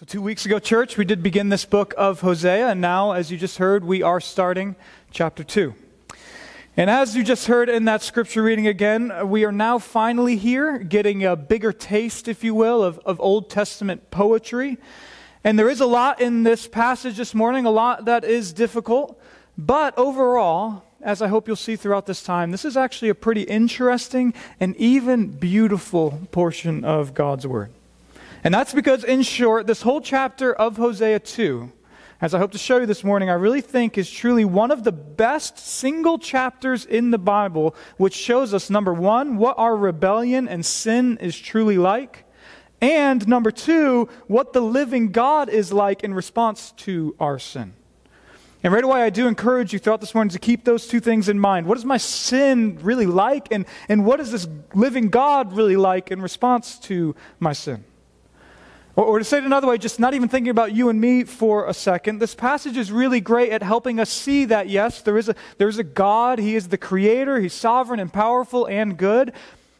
So, two weeks ago, church, we did begin this book of Hosea, and now, as you just heard, we are starting chapter 2. And as you just heard in that scripture reading again, we are now finally here getting a bigger taste, if you will, of, of Old Testament poetry. And there is a lot in this passage this morning, a lot that is difficult. But overall, as I hope you'll see throughout this time, this is actually a pretty interesting and even beautiful portion of God's Word. And that's because, in short, this whole chapter of Hosea 2, as I hope to show you this morning, I really think is truly one of the best single chapters in the Bible, which shows us, number one, what our rebellion and sin is truly like, and number two, what the living God is like in response to our sin. And right away, I do encourage you throughout this morning to keep those two things in mind. What is my sin really like? And, and what is this living God really like in response to my sin? Or, or, to say it another way, just not even thinking about you and me for a second, this passage is really great at helping us see that, yes, there is a, there is a God. He is the creator, He's sovereign and powerful and good.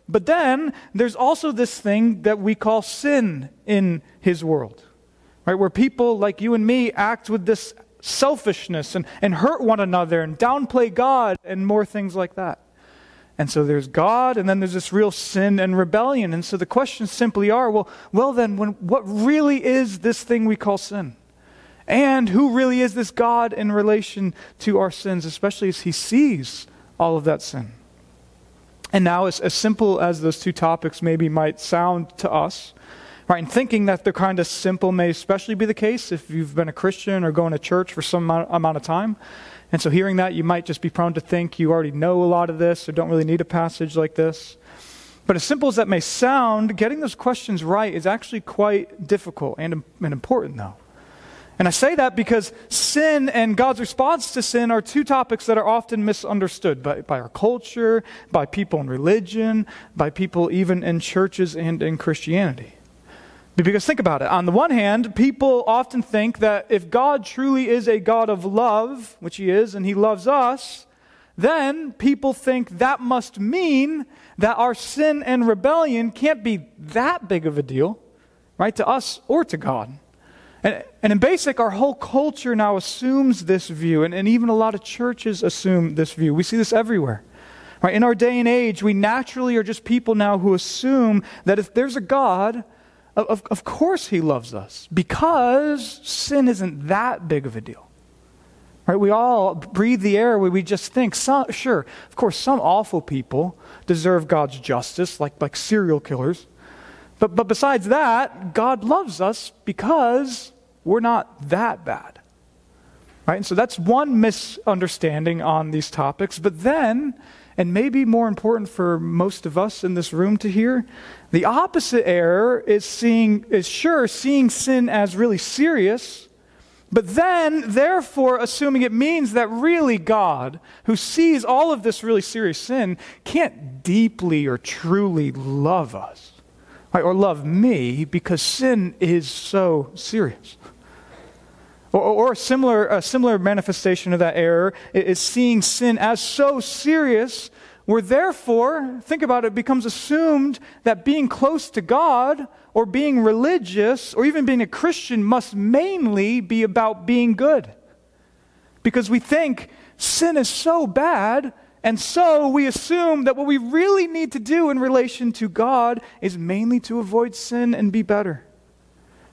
But then there's also this thing that we call sin in His world, right? Where people like you and me act with this selfishness and, and hurt one another and downplay God and more things like that. And so there's God, and then there's this real sin and rebellion. And so the questions simply are well, well then, when, what really is this thing we call sin? And who really is this God in relation to our sins, especially as he sees all of that sin? And now, as, as simple as those two topics maybe might sound to us, right, and thinking that they're kind of simple may especially be the case if you've been a Christian or going to church for some amount of time. And so, hearing that, you might just be prone to think you already know a lot of this or don't really need a passage like this. But as simple as that may sound, getting those questions right is actually quite difficult and, and important, though. And I say that because sin and God's response to sin are two topics that are often misunderstood by, by our culture, by people in religion, by people even in churches and in Christianity. Because think about it. On the one hand, people often think that if God truly is a God of love, which He is, and He loves us, then people think that must mean that our sin and rebellion can't be that big of a deal, right, to us or to God. And, and in basic, our whole culture now assumes this view, and, and even a lot of churches assume this view. We see this everywhere. Right? In our day and age, we naturally are just people now who assume that if there's a God, of, of course, He loves us because sin isn't that big of a deal. Right? We all breathe the air where we just think, some, sure, of course, some awful people deserve God's justice, like, like serial killers. But, but besides that, God loves us because we're not that bad. Right? And so that's one misunderstanding on these topics. But then, and maybe more important for most of us in this room to hear, the opposite error is seeing is sure seeing sin as really serious, but then therefore assuming it means that really God, who sees all of this really serious sin, can't deeply or truly love us. Right, or love me because sin is so serious. Or, or a, similar, a similar manifestation of that error is seeing sin as so serious, where therefore, think about it, becomes assumed that being close to God or being religious or even being a Christian must mainly be about being good. Because we think sin is so bad, and so we assume that what we really need to do in relation to God is mainly to avoid sin and be better.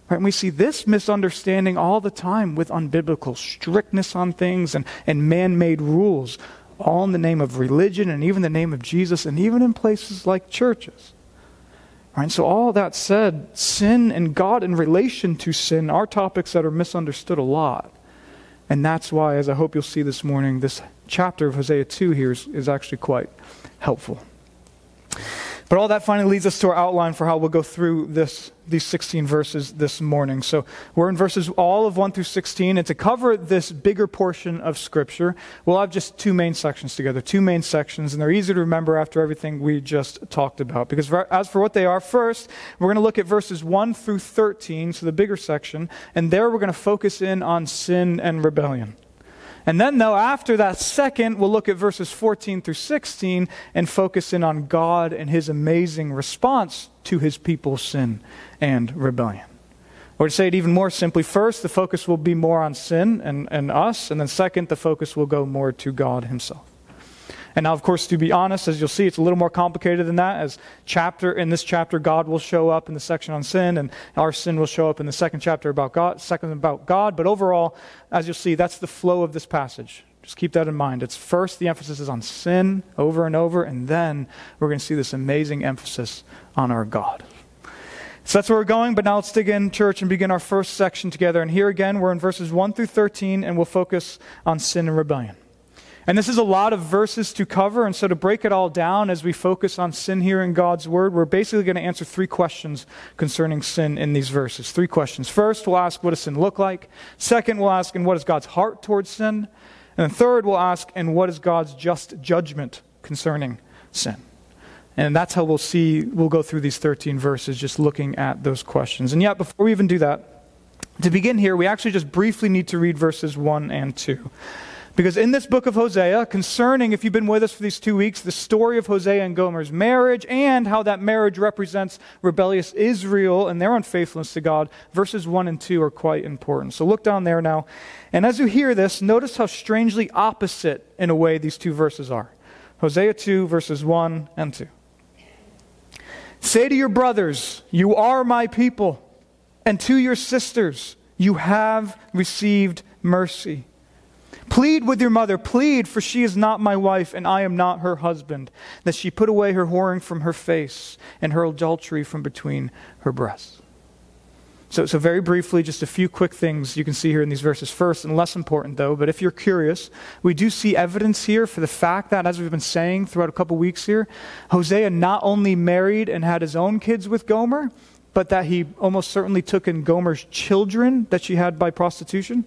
Right? And we see this misunderstanding all the time with unbiblical strictness on things and, and man made rules, all in the name of religion and even the name of Jesus, and even in places like churches. Right? So, all that said, sin and God in relation to sin are topics that are misunderstood a lot. And that's why, as I hope you'll see this morning, this chapter of Hosea 2 here is, is actually quite helpful. But all that finally leads us to our outline for how we'll go through this, these 16 verses this morning. So we're in verses all of 1 through 16. And to cover this bigger portion of Scripture, we'll have just two main sections together, two main sections. And they're easy to remember after everything we just talked about. Because for, as for what they are, first, we're going to look at verses 1 through 13, so the bigger section. And there we're going to focus in on sin and rebellion. And then, though, after that second, we'll look at verses 14 through 16 and focus in on God and his amazing response to his people's sin and rebellion. Or to say it even more simply, first, the focus will be more on sin and, and us, and then second, the focus will go more to God Himself. And now, of course, to be honest, as you'll see, it's a little more complicated than that. As chapter in this chapter, God will show up in the section on sin, and our sin will show up in the second chapter about God, second about God. But overall, as you'll see, that's the flow of this passage. Just keep that in mind. It's first the emphasis is on sin over and over, and then we're going to see this amazing emphasis on our God. So that's where we're going, but now let's dig in, church, and begin our first section together. And here again, we're in verses 1 through 13, and we'll focus on sin and rebellion. And this is a lot of verses to cover. And so, to break it all down as we focus on sin here in God's Word, we're basically going to answer three questions concerning sin in these verses. Three questions. First, we'll ask, what does sin look like? Second, we'll ask, and what is God's heart towards sin? And third, we'll ask, and what is God's just judgment concerning sin? And that's how we'll see, we'll go through these 13 verses just looking at those questions. And yet, before we even do that, to begin here, we actually just briefly need to read verses 1 and 2. Because in this book of Hosea, concerning, if you've been with us for these two weeks, the story of Hosea and Gomer's marriage and how that marriage represents rebellious Israel and their unfaithfulness to God, verses 1 and 2 are quite important. So look down there now. And as you hear this, notice how strangely opposite, in a way, these two verses are. Hosea 2, verses 1 and 2. Say to your brothers, You are my people, and to your sisters, You have received mercy. Plead with your mother, plead, for she is not my wife, and I am not her husband, that she put away her whoring from her face and her adultery from between her breasts. So, so, very briefly, just a few quick things you can see here in these verses. First, and less important though, but if you're curious, we do see evidence here for the fact that, as we've been saying throughout a couple weeks here, Hosea not only married and had his own kids with Gomer, but that he almost certainly took in Gomer's children that she had by prostitution.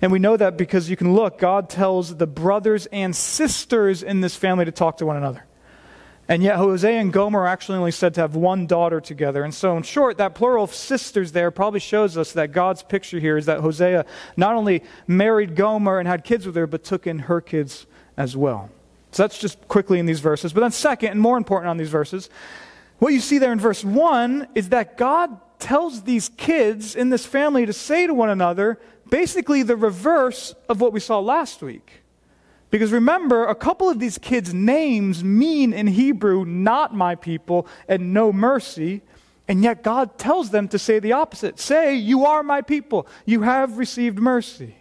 And we know that because you can look, God tells the brothers and sisters in this family to talk to one another. And yet, Hosea and Gomer are actually only said to have one daughter together. And so, in short, that plural of sisters there probably shows us that God's picture here is that Hosea uh, not only married Gomer and had kids with her, but took in her kids as well. So, that's just quickly in these verses. But then, second, and more important on these verses, what you see there in verse 1 is that God tells these kids in this family to say to one another, basically the reverse of what we saw last week. Because remember, a couple of these kids' names mean in Hebrew, not my people and no mercy. And yet God tells them to say the opposite say, You are my people. You have received mercy.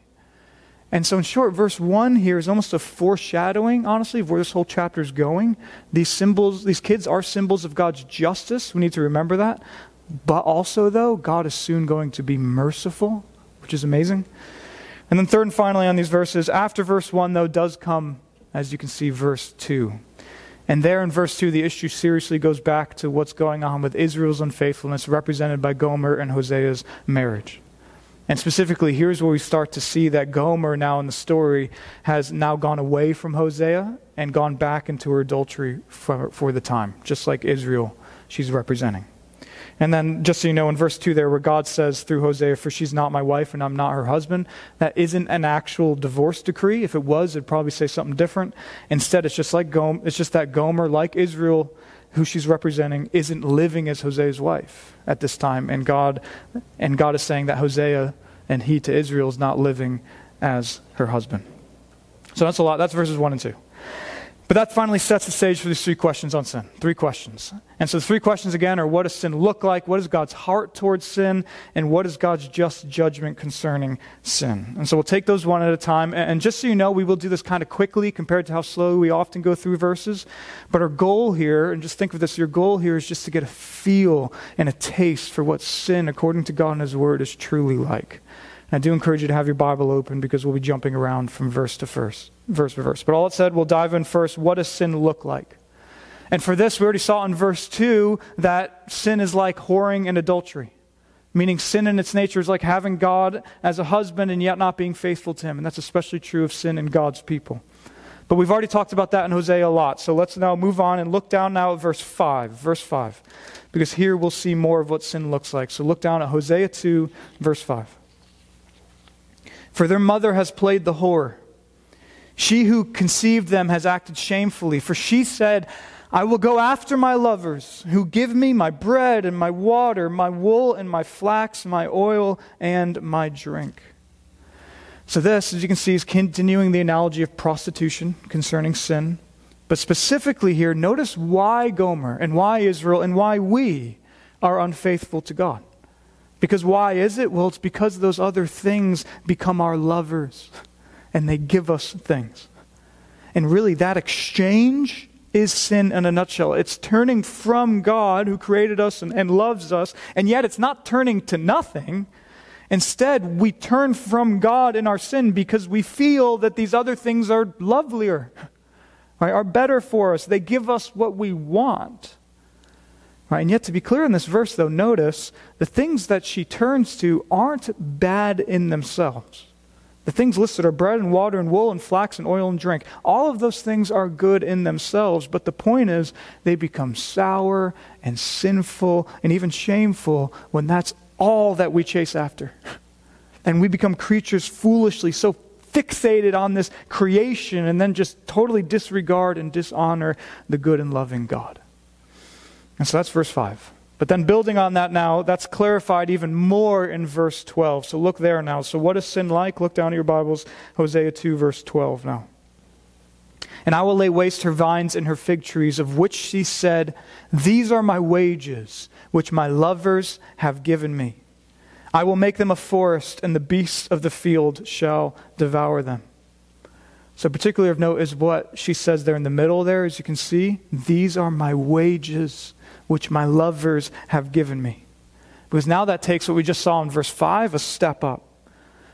And so, in short, verse 1 here is almost a foreshadowing, honestly, of where this whole chapter is going. These symbols, these kids are symbols of God's justice. We need to remember that. But also, though, God is soon going to be merciful which is amazing. And then, third and finally, on these verses, after verse 1, though, does come, as you can see, verse 2. And there in verse 2, the issue seriously goes back to what's going on with Israel's unfaithfulness, represented by Gomer and Hosea's marriage. And specifically, here's where we start to see that Gomer, now in the story, has now gone away from Hosea and gone back into her adultery for, for the time, just like Israel she's representing. And then, just so you know, in verse 2 there, where God says through Hosea, For she's not my wife and I'm not her husband, that isn't an actual divorce decree. If it was, it'd probably say something different. Instead, it's just like Gomer, it's just that Gomer, like Israel, who she's representing, isn't living as Hosea's wife at this time. And God, and God is saying that Hosea and he to Israel is not living as her husband. So that's a lot. That's verses 1 and 2. But that finally sets the stage for these three questions on sin. Three questions. And so the three questions again are what does sin look like? What is God's heart towards sin? And what is God's just judgment concerning sin? And so we'll take those one at a time. And just so you know, we will do this kind of quickly compared to how slow we often go through verses. But our goal here, and just think of this, your goal here is just to get a feel and a taste for what sin, according to God and His Word, is truly like. I do encourage you to have your Bible open because we'll be jumping around from verse to verse verse by verse. But all it said, we'll dive in first. What does sin look like? And for this, we already saw in verse 2 that sin is like whoring and adultery. Meaning, sin in its nature is like having God as a husband and yet not being faithful to him. And that's especially true of sin in God's people. But we've already talked about that in Hosea a lot. So let's now move on and look down now at verse 5. Verse 5. Because here we'll see more of what sin looks like. So look down at Hosea 2, verse 5. For their mother has played the whore she who conceived them has acted shamefully, for she said, I will go after my lovers who give me my bread and my water, my wool and my flax, my oil and my drink. So, this, as you can see, is continuing the analogy of prostitution concerning sin. But specifically here, notice why Gomer and why Israel and why we are unfaithful to God. Because why is it? Well, it's because those other things become our lovers and they give us things. And really, that exchange is sin in a nutshell. It's turning from God who created us and, and, loves us, and yet it's not turning to nothing. Instead, we turn from God in our sin because we feel that these other things are lovelier, right, are better for us. They give us what we want. Right? And yet, to be clear in this verse, though, notice the things that she turns to aren't bad in themselves. The things listed are bread and water and wool and flax and oil and drink. All of those things are good in themselves, but the point is they become sour and sinful and even shameful when that's all that we chase after. And we become creatures foolishly so fixated on this creation and then just totally disregard and dishonor the good and loving God. And so that's verse 5. But then building on that now, that's clarified even more in verse 12. So look there now. So what is sin like? Look down at your Bibles, Hosea 2, verse 12 now. And I will lay waste her vines and her fig trees, of which she said, These are my wages, which my lovers have given me. I will make them a forest, and the beasts of the field shall devour them. So, particularly of note is what she says there in the middle there, as you can see. These are my wages which my lovers have given me. Because now that takes what we just saw in verse 5 a step up.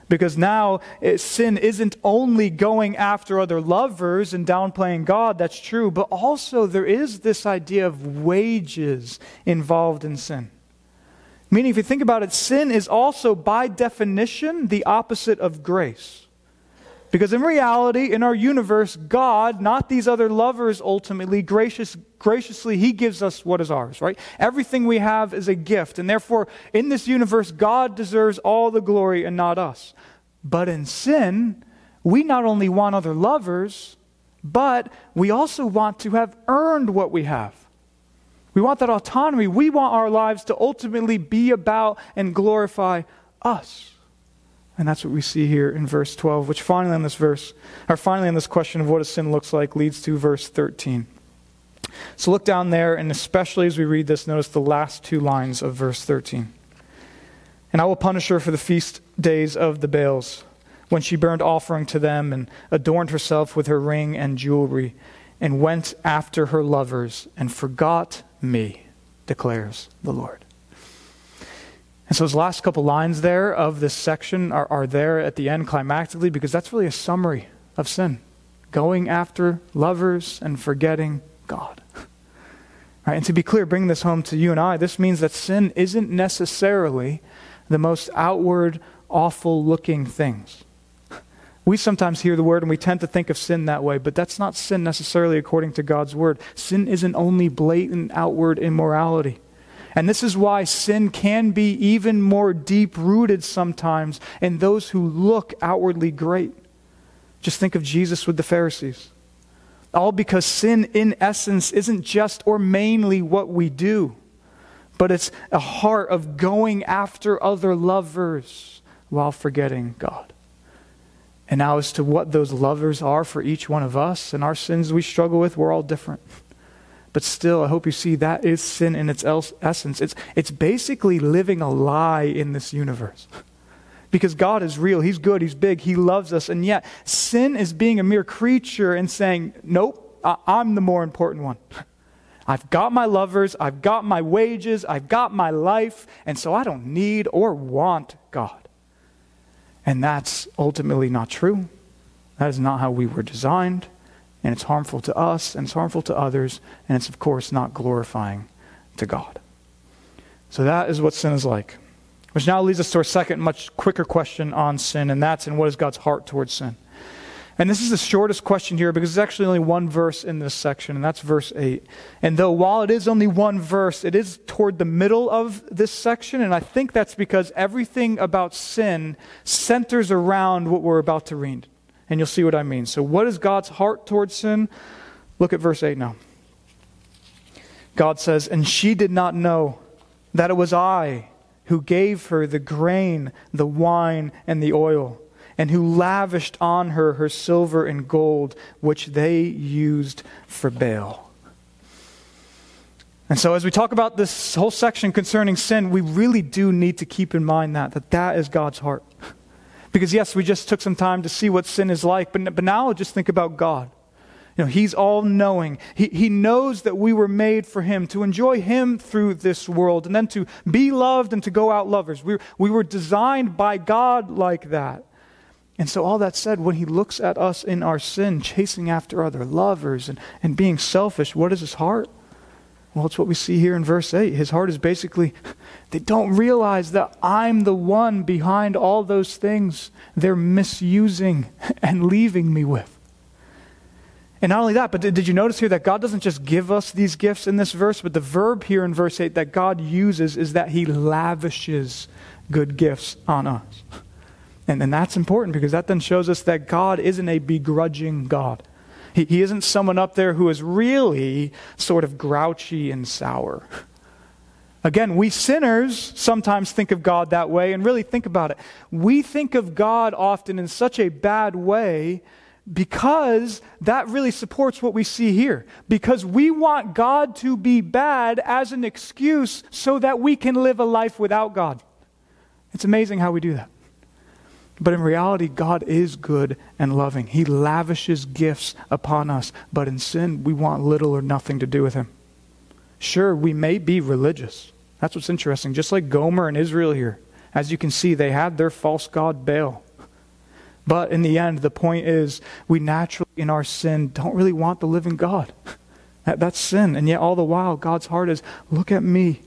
Because now it, sin isn't only going after other lovers and downplaying God, that's true, but also there is this idea of wages involved in sin. Meaning, if you think about it, sin is also by definition the opposite of grace. Because in reality, in our universe, God, not these other lovers ultimately, gracious, graciously, He gives us what is ours, right? Everything we have is a gift. And therefore, in this universe, God deserves all the glory and not us. But in sin, we not only want other lovers, but we also want to have earned what we have. We want that autonomy. We want our lives to ultimately be about and glorify us. And that's what we see here in verse 12, which finally in this verse, or finally in this question of what a sin looks like, leads to verse 13. So look down there, and especially as we read this, notice the last two lines of verse 13. And I will punish her for the feast days of the Baals, when she burned offering to them and adorned herself with her ring and jewelry, and went after her lovers and forgot me, declares the Lord. And so those last couple lines there of this section are, are there at the end climactically because that's really a summary of sin. Going after lovers and forgetting God. Right? And to be clear, bringing this home to you and I, this means that sin isn't necessarily the most outward, awful looking things. We sometimes hear the word and we tend to think of sin that way, but that's not sin necessarily according to God's word. Sin isn't only blatant outward immorality. And this is why sin can be even more deep rooted sometimes in those who look outwardly great. Just think of Jesus with the Pharisees. All because sin, in essence, isn't just or mainly what we do, but it's a heart of going after other lovers while forgetting God. And now, as to what those lovers are for each one of us and our sins we struggle with, we're all different. But still, I hope you see that is sin in its essence. It's, it's basically living a lie in this universe. Because God is real, He's good, He's big, He loves us. And yet, sin is being a mere creature and saying, Nope, I- I'm the more important one. I've got my lovers, I've got my wages, I've got my life, and so I don't need or want God. And that's ultimately not true. That is not how we were designed and it's harmful to us, and it's harmful to others, and it's, of course, not glorifying to God. So that is what sin is like. Which now leads us to our second, much quicker question on sin, and that's in what is God's heart towards sin. And this is the shortest question here because there's actually only one verse in this section, and that's verse 8. And though while it is only one verse, it is toward the middle of this section, and I think that's because everything about sin centers around what we're about to read and you'll see what I mean. So, what is God's heart towards sin? Look at verse 8 now. God says, And she did not know that it was I who gave her the grain, the wine, and the oil, and who lavished on her her silver and gold, which they used for Baal. And so, as we talk about this whole section concerning sin, we really do need to keep in mind that, that that is God's heart. Because, yes, we just took some time to see what sin is like, but, but now just think about God. You know, he's all knowing. He, he knows that we were made for him, to enjoy him through this world, and then to be loved and to go out lovers. We, we were designed by God like that. And so, all that said, when he looks at us in our sin, chasing after other lovers and, and being selfish, what is his heart? Well, it's what we see here in verse 8. His heart is basically, they don't realize that I'm the one behind all those things they're misusing and leaving me with. And not only that, but did you notice here that God doesn't just give us these gifts in this verse, but the verb here in verse 8 that God uses is that he lavishes good gifts on us. And, and that's important because that then shows us that God isn't a begrudging God. He, he isn't someone up there who is really sort of grouchy and sour. Again, we sinners sometimes think of God that way, and really think about it. We think of God often in such a bad way because that really supports what we see here. Because we want God to be bad as an excuse so that we can live a life without God. It's amazing how we do that. But in reality, God is good and loving. He lavishes gifts upon us. But in sin, we want little or nothing to do with Him. Sure, we may be religious. That's what's interesting. Just like Gomer and Israel here. As you can see, they had their false god Baal. But in the end, the point is, we naturally, in our sin, don't really want the living God. That, that's sin. And yet, all the while, God's heart is look at me.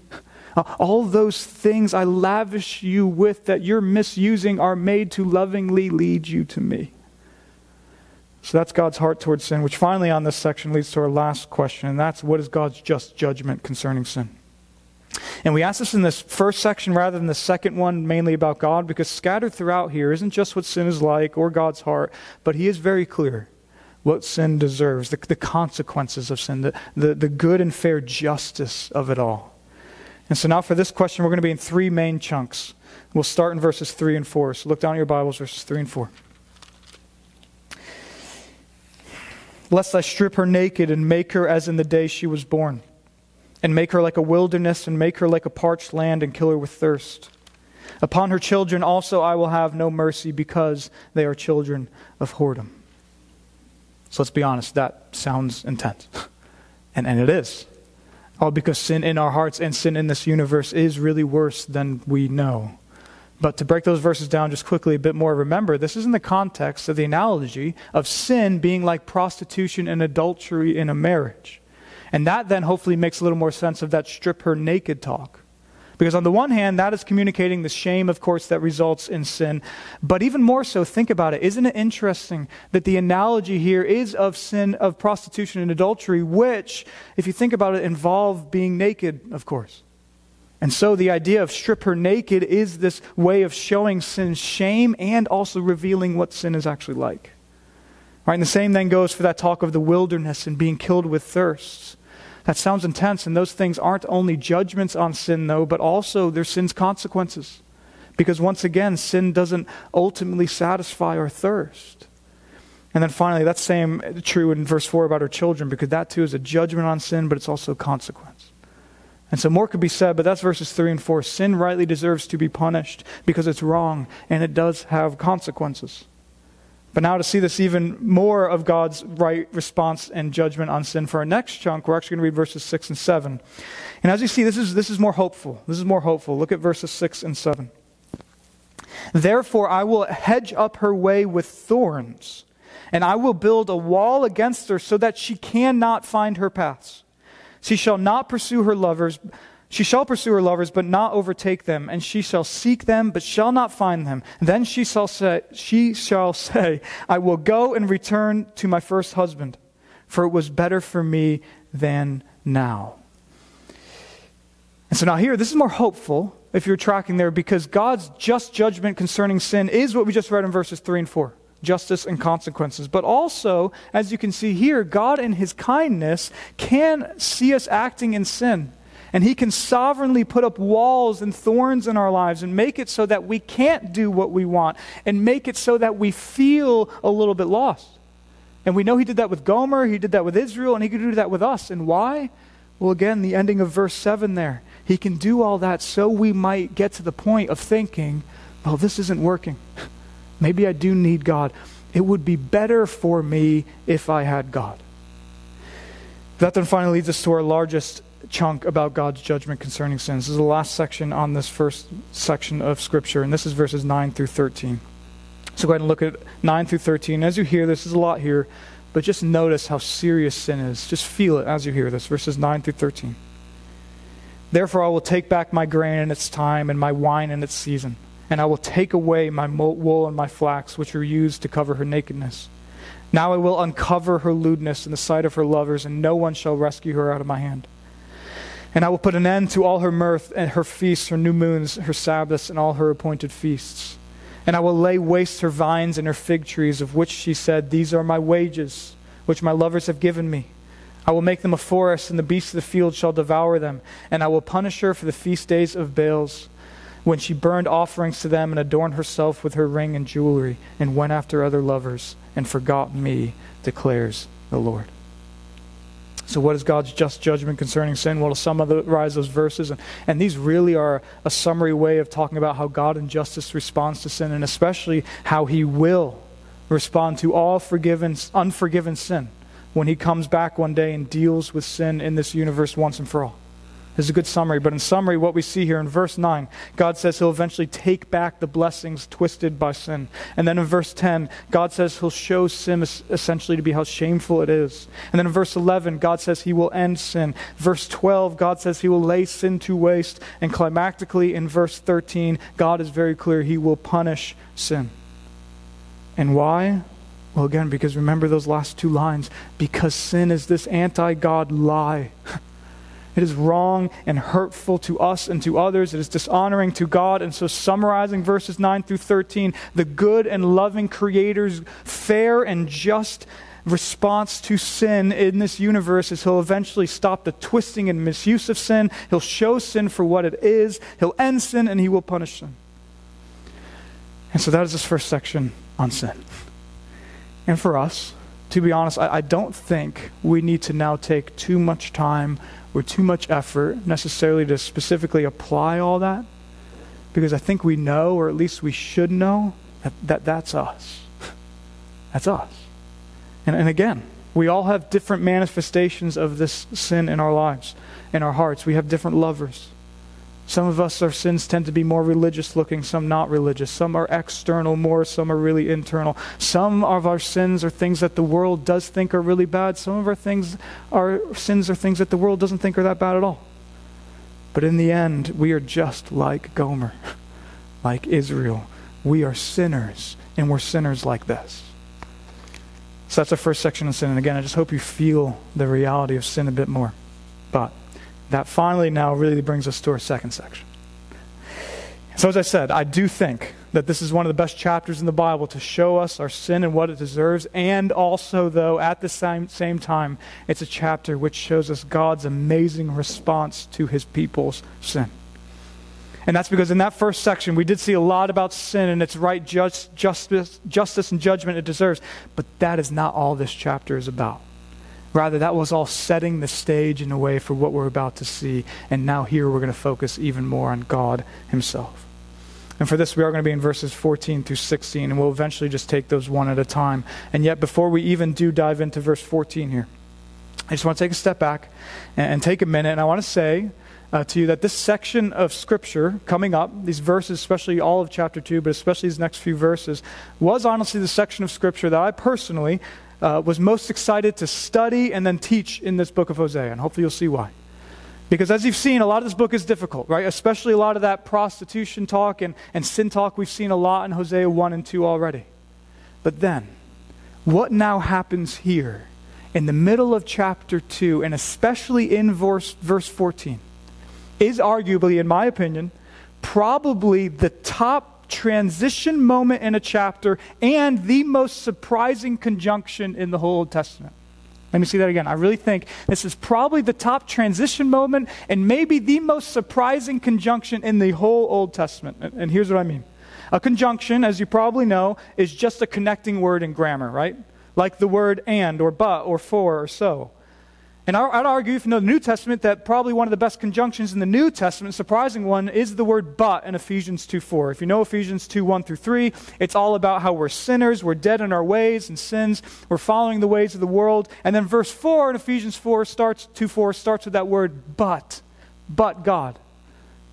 Uh, all those things I lavish you with that you're misusing are made to lovingly lead you to me. So that's God's heart towards sin, which finally on this section leads to our last question, and that's what is God's just judgment concerning sin? And we ask this in this first section rather than the second one, mainly about God, because scattered throughout here isn't just what sin is like or God's heart, but He is very clear what sin deserves, the, the consequences of sin, the, the, the good and fair justice of it all. And so now for this question, we're going to be in three main chunks. We'll start in verses 3 and 4. So look down at your Bibles, verses 3 and 4. Lest I strip her naked and make her as in the day she was born, and make her like a wilderness, and make her like a parched land, and kill her with thirst. Upon her children also I will have no mercy, because they are children of whoredom. So let's be honest, that sounds intense. And, and it is. All because sin in our hearts and sin in this universe is really worse than we know. But to break those verses down just quickly a bit more, remember, this is in the context of the analogy of sin being like prostitution and adultery in a marriage. And that then hopefully makes a little more sense of that strip her naked talk. Because on the one hand, that is communicating the shame, of course, that results in sin. But even more so, think about it. Isn't it interesting that the analogy here is of sin, of prostitution and adultery, which, if you think about it, involve being naked, of course. And so the idea of strip her naked is this way of showing sin's shame and also revealing what sin is actually like. Right, and the same then goes for that talk of the wilderness and being killed with thirst. That sounds intense, and those things aren't only judgments on sin, though, but also their sin's consequences. Because once again, sin doesn't ultimately satisfy our thirst. And then finally, that's same true in verse 4 about our children, because that too is a judgment on sin, but it's also a consequence. And so more could be said, but that's verses 3 and 4. Sin rightly deserves to be punished because it's wrong, and it does have consequences. But now, to see this even more of God's right response and judgment on sin for our next chunk, we're actually going to read verses 6 and 7. And as you see, this is, this is more hopeful. This is more hopeful. Look at verses 6 and 7. Therefore, I will hedge up her way with thorns, and I will build a wall against her so that she cannot find her paths. She shall not pursue her lovers, she shall pursue her lovers, but not overtake them, and she shall seek them, but shall not find them. Then she shall say, she shall say, I will go and return to my first husband, for it was better for me than now. And so now here, this is more hopeful if you're tracking there, because God's just judgment concerning sin is what we just read in verses 3 and 4. justice and consequences. But also, as you can see here, God in his kindness can see us acting in sin. And he can sovereignly put up walls and thorns in our lives and make it so that we can't do what we want and make it so that we feel a little bit lost. And we know he did that with Gomer, he did that with Israel, and he could do that with us. And why? Well, again, the ending of verse 7 there. He can do all that so we might get to the point of thinking, well, this isn't working. Maybe I do need God. It would be better for me if I had God. That then finally leads us to our largest chunk about God's judgment concerning sins. This is the last section on this first section of Scripture, and this is verses 9 through 13. So go ahead and look at 9 through 13. As you hear, this is a lot here, but just notice how serious sin is. Just feel it as you hear this, verses 9 through 13. Therefore, I will take back my grain in its time and my wine in its season, and I will take away my wool and my flax, which are used to cover her nakedness. Now I will uncover her lewdness in the sight of her lovers, and no one shall rescue her out of my hand. And I will put an end to all her mirth and her feasts, her new moons, her Sabbaths, and all her appointed feasts. And I will lay waste her vines and her fig trees, of which she said, These are my wages, which my lovers have given me. I will make them a forest, and the beasts of the field shall devour them. And I will punish her for the feast days of Baals, when she burned offerings to them and adorned herself with her ring and jewelry, and went after other lovers, and forgot me, declares the Lord. So, what is God's just judgment concerning sin? Well, to summarize those verses, and, and these really are a summary way of talking about how God in justice responds to sin, and especially how He will respond to all forgiven, unforgiven sin when He comes back one day and deals with sin in this universe once and for all. This is a good summary. But in summary, what we see here in verse 9, God says he'll eventually take back the blessings twisted by sin. And then in verse 10, God says he'll show sin essentially to be how shameful it is. And then in verse 11, God says he will end sin. Verse 12, God says he will lay sin to waste. And climactically in verse 13, God is very clear he will punish sin. And why? Well, again, because remember those last two lines. Because sin is this anti God lie. It is wrong and hurtful to us and to others. It is dishonoring to God. And so, summarizing verses 9 through 13, the good and loving Creator's fair and just response to sin in this universe is he'll eventually stop the twisting and misuse of sin. He'll show sin for what it is. He'll end sin and he will punish sin. And so, that is this first section on sin. And for us, to be honest, I, I don't think we need to now take too much time or too much effort necessarily to specifically apply all that because I think we know, or at least we should know, that, that that's us. that's us. And, and again, we all have different manifestations of this sin in our lives, in our hearts. We have different lovers. Some of us, our sins tend to be more religious looking, some not religious. Some are external more, some are really internal. Some of our sins are things that the world does think are really bad. Some of our things our sins are things that the world doesn't think are that bad at all. But in the end, we are just like Gomer, like Israel. We are sinners, and we're sinners like this. So that's the first section of sin. And again, I just hope you feel the reality of sin a bit more. But that finally now really brings us to our second section. So, as I said, I do think that this is one of the best chapters in the Bible to show us our sin and what it deserves. And also, though, at the same, same time, it's a chapter which shows us God's amazing response to his people's sin. And that's because in that first section, we did see a lot about sin and its right just, justice, justice and judgment it deserves. But that is not all this chapter is about. Rather, that was all setting the stage in a way for what we're about to see. And now, here, we're going to focus even more on God Himself. And for this, we are going to be in verses 14 through 16, and we'll eventually just take those one at a time. And yet, before we even do dive into verse 14 here, I just want to take a step back and, take a minute, and I want to say uh, to you that this section of Scripture coming up, these verses, especially all of chapter 2, but especially these next few verses, was honestly the section of Scripture that I personally uh, was most excited to study and then teach in this book of Hosea. And hopefully you'll see why. Because as you've seen, a lot of this book is difficult, right? Especially a lot of that prostitution talk and, and sin talk we've seen a lot in Hosea 1 and 2 already. But then, what now happens here in the middle of chapter 2, and especially in verse, verse 14, is arguably, in my opinion, probably the top transition moment in a chapter and the most surprising conjunction in the whole Old Testament. Let me see that again. I really think this is probably the top transition moment and maybe the most surprising conjunction in the whole Old Testament. And here's what I mean a conjunction, as you probably know, is just a connecting word in grammar, right? Like the word and or but or for or so. And I'd argue, know the New Testament, that probably one of the best conjunctions in the New Testament, surprising one, is the word but in Ephesians 2 4. If you know Ephesians 2 1 through 3, it's all about how we're sinners, we're dead in our ways and sins, we're following the ways of the world. And then verse 4 in Ephesians 4 starts 2 4 starts with that word but. But God.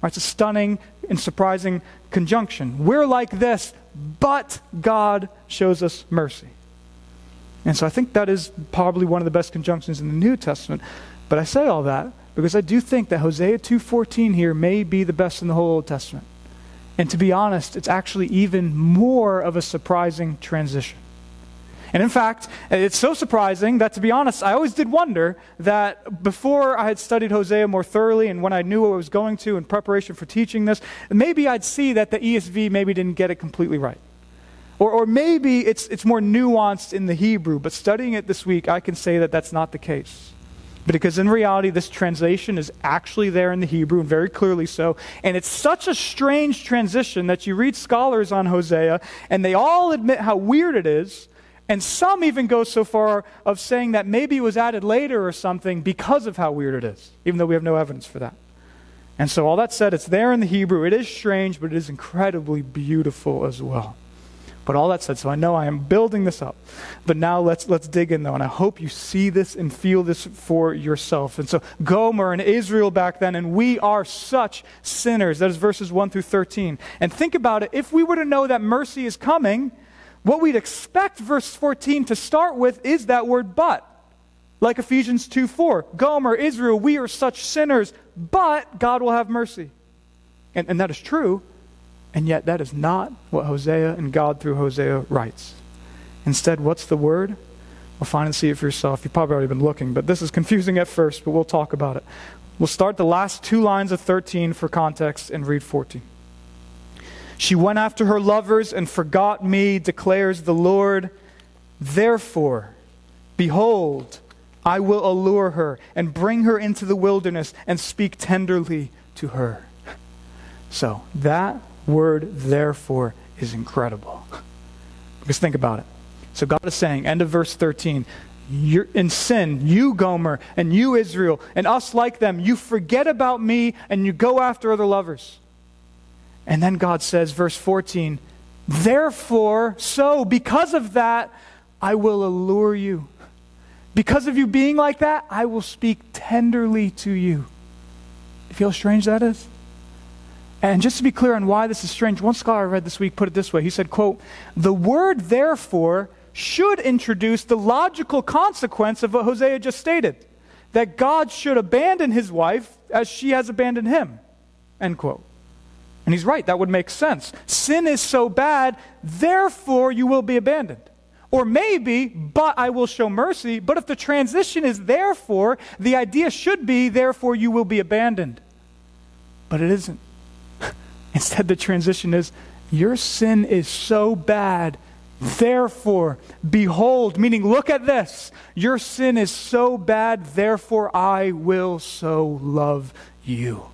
Right, it's a stunning and surprising conjunction. We're like this, but God shows us mercy. And so I think that is probably one of the best conjunctions in the New Testament. But I say all that because I do think that Hosea 2:14 here may be the best in the whole Old Testament. And to be honest, it's actually even more of a surprising transition. And in fact, it's so surprising that, to be honest, I always did wonder that before I had studied Hosea more thoroughly and when I knew what I was going to in preparation for teaching this, maybe I'd see that the ESV maybe didn't get it completely right. Or, or maybe it's, it's more nuanced in the Hebrew, but studying it this week, I can say that that's not the case. Because in reality, this translation is actually there in the Hebrew, and very clearly so. And it's such a strange transition that you read scholars on Hosea, and they all admit how weird it is. And some even go so far of saying that maybe it was added later or something because of how weird it is, even though we have no evidence for that. And so, all that said, it's there in the Hebrew. It is strange, but it is incredibly beautiful as well. But all that said, so I know I am building this up. But now let's, let's dig in, though. And I hope you see this and feel this for yourself. And so Gomer and Israel back then, and we are such sinners. That is verses 1 through 13. And think about it. If we were to know that mercy is coming, what we'd expect verse 14 to start with is that word but. Like Ephesians 2 4. Gomer, Israel, we are such sinners, but God will have mercy. And, and that is true. And yet, that is not what Hosea and God through Hosea writes. Instead, what's the word? Well, find and see it for yourself. You've probably already been looking, but this is confusing at first, but we'll talk about it. We'll start the last two lines of 13 for context and read 14. She went after her lovers and forgot me, declares the Lord. Therefore, behold, I will allure her and bring her into the wilderness and speak tenderly to her. So, that word, therefore, is incredible. Because think about it. So God is saying, end of verse 13, you're in sin, you, Gomer, and you, Israel, and us like them, you forget about me and you go after other lovers. And then God says, verse 14, therefore, so, because of that, I will allure you. Because of you being like that, I will speak tenderly to you. You feel strange that is? And just to be clear on why this is strange, one scholar I read this week put it this way. He said, quote, the word therefore should introduce the logical consequence of what Hosea just stated. That God should abandon his wife as she has abandoned him. End quote. And he's right, that would make sense. Sin is so bad, therefore you will be abandoned. Or maybe, but I will show mercy. But if the transition is therefore, the idea should be, therefore you will be abandoned. But it isn't. Instead, the transition is your sin is so bad. Therefore, behold, meaning look at this. Your sin is so bad, therefore I will so love you.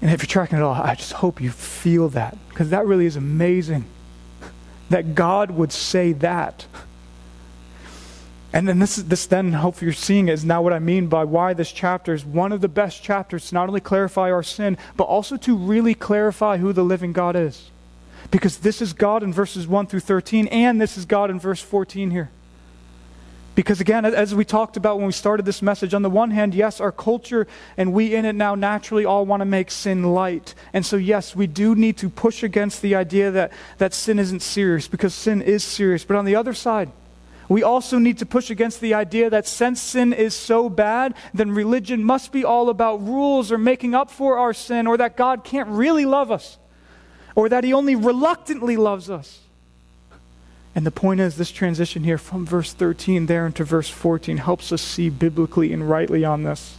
And if you're tracking it all, I just hope you feel that because that really is amazing that God would say that. And then this, this then, hopefully you're seeing is now what I mean by why this chapter is one of the best chapters to not only clarify our sin, but also to really clarify who the living God is. Because this is God in verses 1 through 13, and this is God in verse 14 here. Because again, as we talked about when we started this message, on the one hand, yes, our culture and we in it now naturally all want to make sin light. And so, yes, we do need to push against the idea that, that sin isn't serious, because sin is serious. But on the other side, we also need to push against the idea that since sin is so bad, then religion must be all about rules or making up for our sin, or that God can't really love us, or that He only reluctantly loves us. And the point is, this transition here from verse 13 there into verse 14 helps us see biblically and rightly on this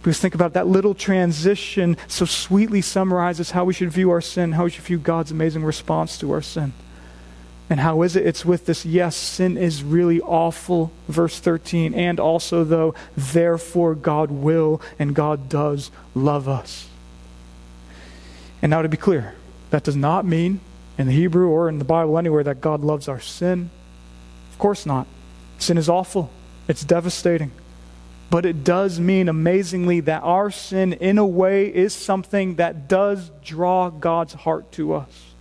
Because think about that little transition so sweetly summarizes how we should view our sin, how we should view God's amazing response to our sin. And how is it? It's with this, yes, sin is really awful, verse 13. And also, though, therefore God will and God does love us. And now to be clear, that does not mean in the Hebrew or in the Bible anywhere that God loves our sin. Of course not. Sin is awful, it's devastating. But it does mean amazingly that our sin, in a way, is something that does draw God's heart to us.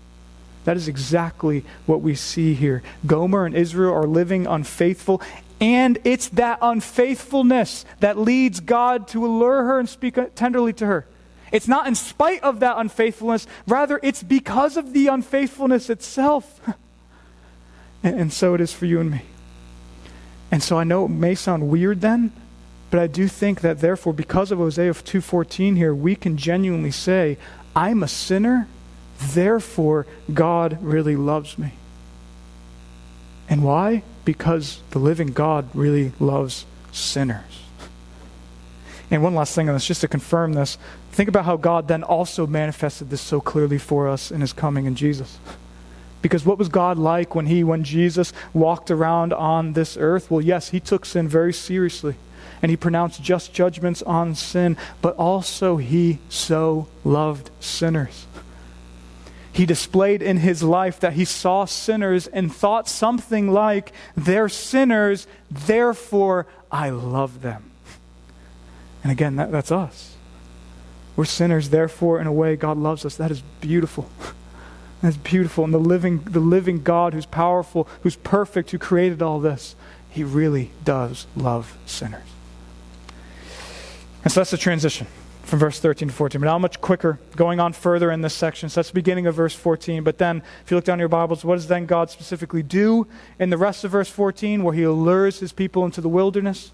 That is exactly what we see here. Gomer and Israel are living unfaithful, and it's that unfaithfulness that leads God to allure her and speak tenderly to her. It's not in spite of that unfaithfulness, rather, it's because of the unfaithfulness itself. and, and so it is for you and me. And so I know it may sound weird then, but I do think that therefore, because of Hosea 2.14 here, we can genuinely say, I'm a sinner, therefore God really loves me. And why? Because the living God really loves sinners. And one last thing on this, just to confirm this, think about how God then also manifested this so clearly for us in his coming in Jesus. Because what was God like when he, when Jesus walked around on this earth? Well, yes, he took sin very seriously and he pronounced just judgments on sin, but also he so loved sinners. He displayed in his life that he saw sinners and thought something like, They're sinners, therefore I love them. And again, that, that's us. We're sinners, therefore, in a way, God loves us. That is beautiful. That's beautiful. And the living, the living God who's powerful, who's perfect, who created all this, he really does love sinners. And so that's the transition from verse 13 to 14. But now much quicker, going on further in this section. So that's the beginning of verse 14. But then, if you look down your Bibles, what does then God specifically do in the rest of verse 14, where he allures his people into the wilderness?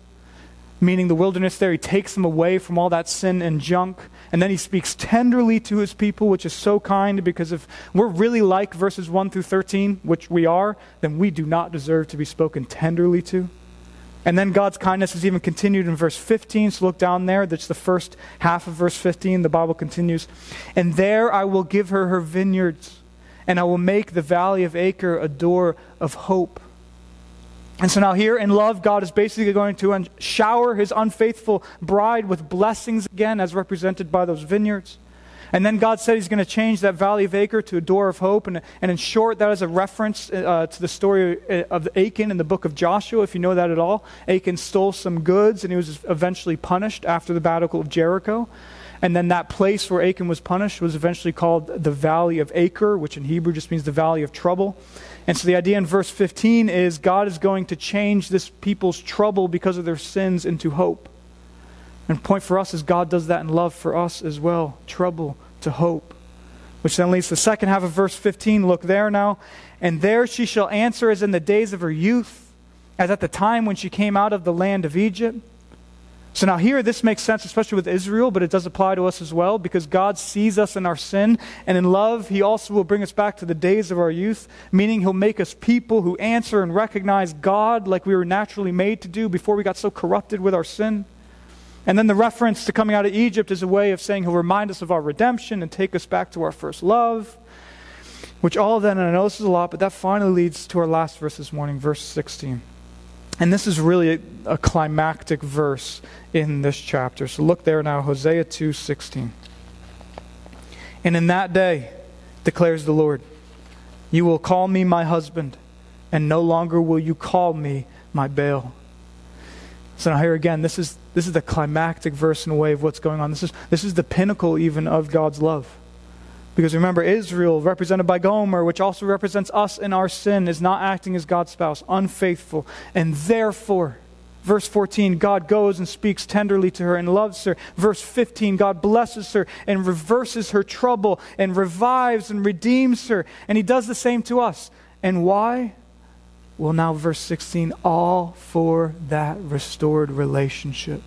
Meaning the wilderness there, he takes them away from all that sin and junk. And then he speaks tenderly to his people, which is so kind because if we're really like verses 1 through 13, which we are, then we do not deserve to be spoken tenderly to. And then God's kindness is even continued in verse 15. So look down there. That's the first half of verse 15. The Bible continues. And there I will give her her vineyards, and I will make the valley of Achor a door of hope. And so now, here in love, God is basically going to shower his unfaithful bride with blessings again, as represented by those vineyards. And then God said he's going to change that valley of Achor to a door of hope. And, and in short, that is a reference uh, to the story uh, of Achan in the book of Joshua, if you know that at all. Achan stole some goods and he was eventually punished after the battle of Jericho. And then that place where Achan was punished was eventually called the Valley of Achor, which in Hebrew just means the Valley of Trouble. And so the idea in verse 15 is God is going to change this people's trouble because of their sins into hope. And point for us is God does that in love for us as well trouble to hope. Which then leads to the second half of verse 15. Look there now. And there she shall answer as in the days of her youth, as at the time when she came out of the land of Egypt. So now, here, this makes sense, especially with Israel, but it does apply to us as well because God sees us in our sin, and in love, He also will bring us back to the days of our youth, meaning He'll make us people who answer and recognize God like we were naturally made to do before we got so corrupted with our sin. And then the reference to coming out of Egypt is a way of saying He'll remind us of our redemption and take us back to our first love. Which all of that, and I know this is a lot, but that finally leads to our last verse this morning, verse 16. And this is really a, a climactic verse in this chapter. So look there now, Hosea 2:16. And in that day, declares the Lord, you will call me my husband, and no longer will you call me my Baal. So now here again, this is this is the climactic verse in a way of what's going on. This is this is the pinnacle even of God's love. Because remember, Israel, represented by Gomer, which also represents us in our sin, is not acting as God's spouse, unfaithful. And therefore, verse 14, God goes and speaks tenderly to her and loves her. Verse 15, God blesses her and reverses her trouble and revives and redeems her. And he does the same to us. And why? Well, now, verse 16, all for that restored relationship.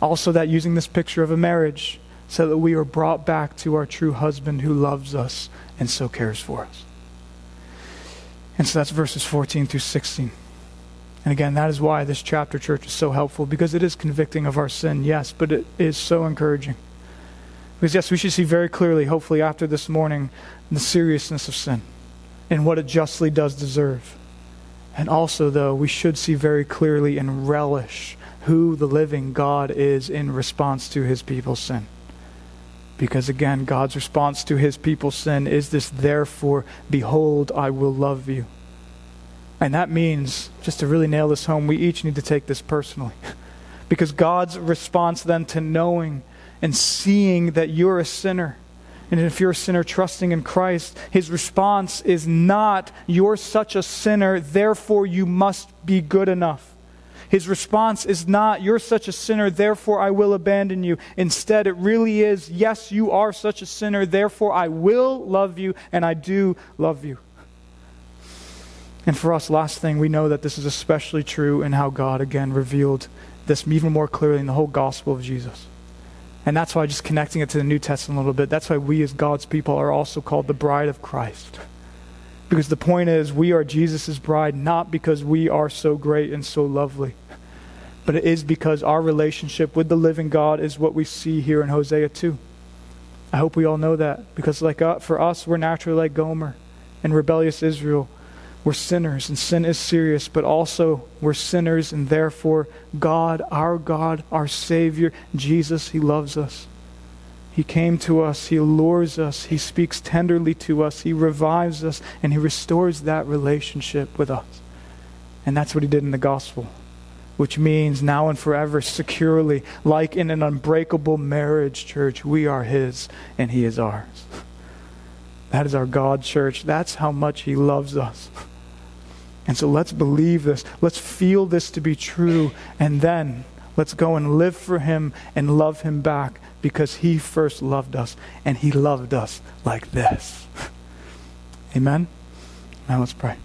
Also, that using this picture of a marriage, so that we are brought back to our true husband who loves us and so cares for us. And so that's verses 14 through 16. And again, that is why this chapter, church, is so helpful because it is convicting of our sin, yes, but it is so encouraging. Because, yes, we should see very clearly, hopefully, after this morning, the seriousness of sin and what it justly does deserve. And also, though, we should see very clearly and relish who the living God is in response to his people's sin. Because again, God's response to his people's sin is this, therefore, behold, I will love you. And that means, just to really nail this home, we each need to take this personally. because God's response then to knowing and seeing that you're a sinner, and if you're a sinner trusting in Christ, his response is not, You're such a sinner, therefore you must be good enough. His response is not, You're such a sinner, therefore I will abandon you. Instead, it really is, Yes, you are such a sinner, therefore I will love you, and I do love you. And for us, last thing, we know that this is especially true in how God again revealed this even more clearly in the whole gospel of Jesus. And that's why, just connecting it to the New Testament a little bit, that's why we as God's people are also called the bride of Christ. Because the point is, we are Jesus' bride not because we are so great and so lovely, but it is because our relationship with the living God is what we see here in Hosea 2. I hope we all know that because, like uh, for us, we're naturally like Gomer and rebellious Israel. We're sinners, and sin is serious, but also we're sinners, and therefore God, our God, our Savior, Jesus, He loves us. He came to us, He allures us, He speaks tenderly to us, He revives us, and He restores that relationship with us. And that's what He did in the gospel, which means now and forever, securely, like in an unbreakable marriage, church, we are His and He is ours. That is our God, church. That's how much He loves us. And so let's believe this. Let's feel this to be true. And then let's go and live for Him and love Him back because He first loved us and He loved us like this. Amen? Now let's pray.